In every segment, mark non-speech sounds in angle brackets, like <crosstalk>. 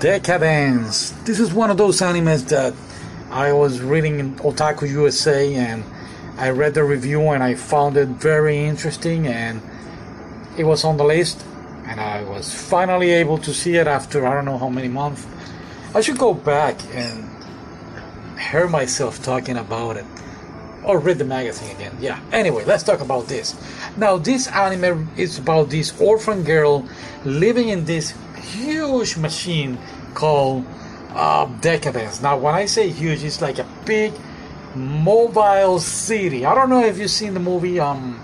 Decadence. This is one of those animes that I was reading in Otaku USA and I read the review and I found it very interesting and it was on the list and I was finally able to see it after I don't know how many months. I should go back and hear myself talking about it or read the magazine again. Yeah. Anyway, let's talk about this. Now, this anime is about this orphan girl living in this huge machine called uh, Decadence. Now, when I say huge, it's like a big mobile city. I don't know if you've seen the movie um,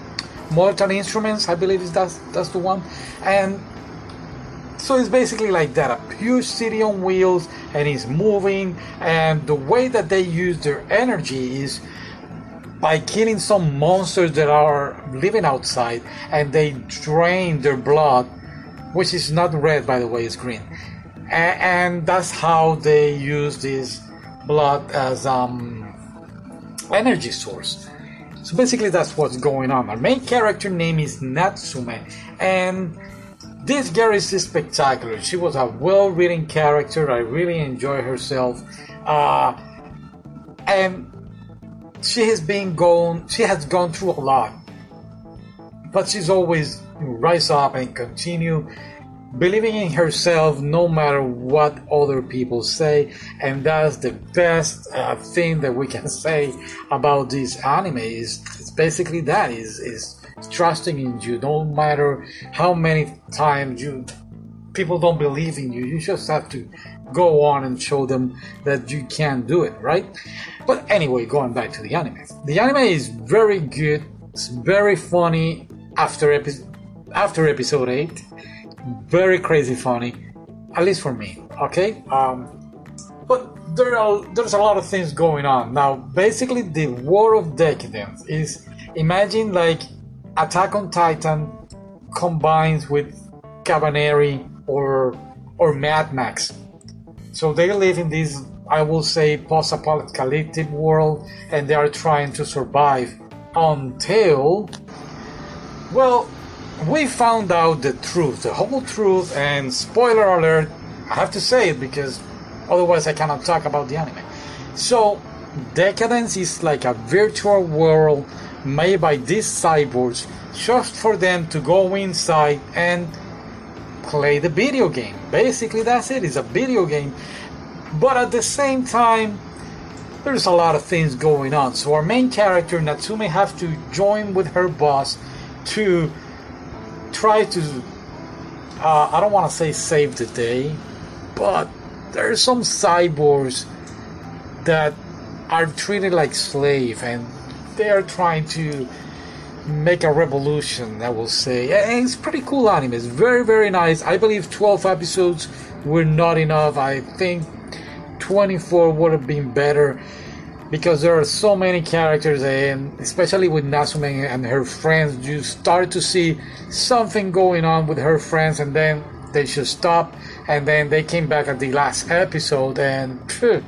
Mortal Instruments. I believe is that's that's the one, and so it's basically like that a huge city on wheels and it's moving and the way that they use their energy is by killing some monsters that are living outside and they drain their blood which is not red by the way it's green and, that's how they use this blood as um energy source. So basically, that's what's going on. Our main character name is Natsume, and this girl is spectacular. She was a well-written character. I really enjoy herself, uh, and she has been gone. She has gone through a lot, but she's always rise up and continue believing in herself no matter what other people say. And that's the best uh, thing that we can <laughs> say about this anime is it's basically that is is trusting in you. No matter how many times you people don't believe in you you just have to go on and show them that you can do it right? But anyway going back to the anime. The anime is very good it's very funny after epi- after episode 8 very crazy funny, at least for me. Okay, um, but there are there's a lot of things going on now. Basically, the War of Decadence is imagine like Attack on Titan combines with Kabaneri or or Mad Max. So they live in this, I will say, post-apocalyptic world, and they are trying to survive until, well, we found out the truth, the whole truth, and spoiler alert, I have to say it because otherwise I cannot talk about the anime. So, Decadence is like a virtual world made by these cyborgs just for them to go inside and play the video game. Basically, that's it, it's a video game. But at the same time, there's a lot of things going on. So, our main character, Natsume, have to join with her boss to try to uh, I don't want to say save the day, but there are some cyborgs that are treated like slave and they are trying to make a revolution I will say. And it's pretty cool anime. It's very very nice. I believe 12 episodes were not enough. I think 24 would have been better because there are so many characters and especially with Natsume and her friends you start to see something going on with her friends and then they should stop and then they came back at the last episode and phew,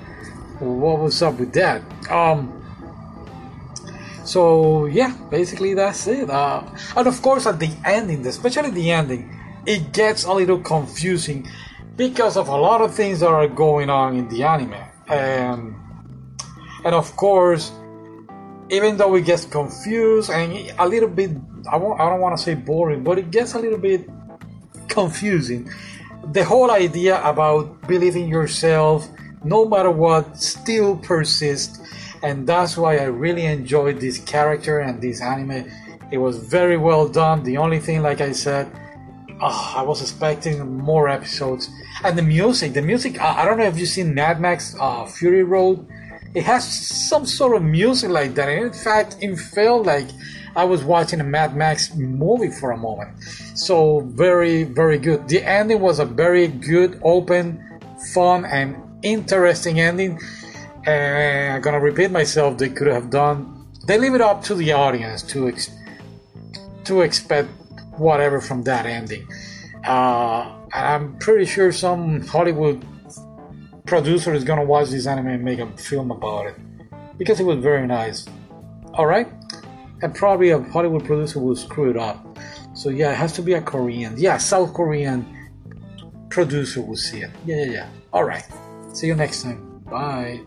what was up with that? Um so yeah basically that's it. Uh, and of course at the ending especially the ending it gets a little confusing because of a lot of things that are going on in the anime. And and of course even though it gets confused and a little bit I, won't, I don't want to say boring but it gets a little bit confusing. The whole idea about believing yourself no matter what still persists. And that's why i really enjoyed this character and this anime. It was very well done. The only thing like i said oh, i was expecting more episodes. And the music the music i don't know if you've seen mad max uh, fury road it has some sort of music like that. And in fact, it felt like I was watching a Mad Max movie for a moment. So very, very good. The ending was a very good, open, fun, and interesting ending. And I'm gonna repeat myself. They could have done. They leave it up to the audience to ex- to expect whatever from that ending. Uh, I'm pretty sure some Hollywood producer is gonna watch this anime and make a film about it because it was very nice. All right, and probably a Hollywood producer will screw it up. So yeah, it has to be a Korean. Yeah, South Korean producer will see it. Yeah, yeah, yeah. All right. See you next time. Bye.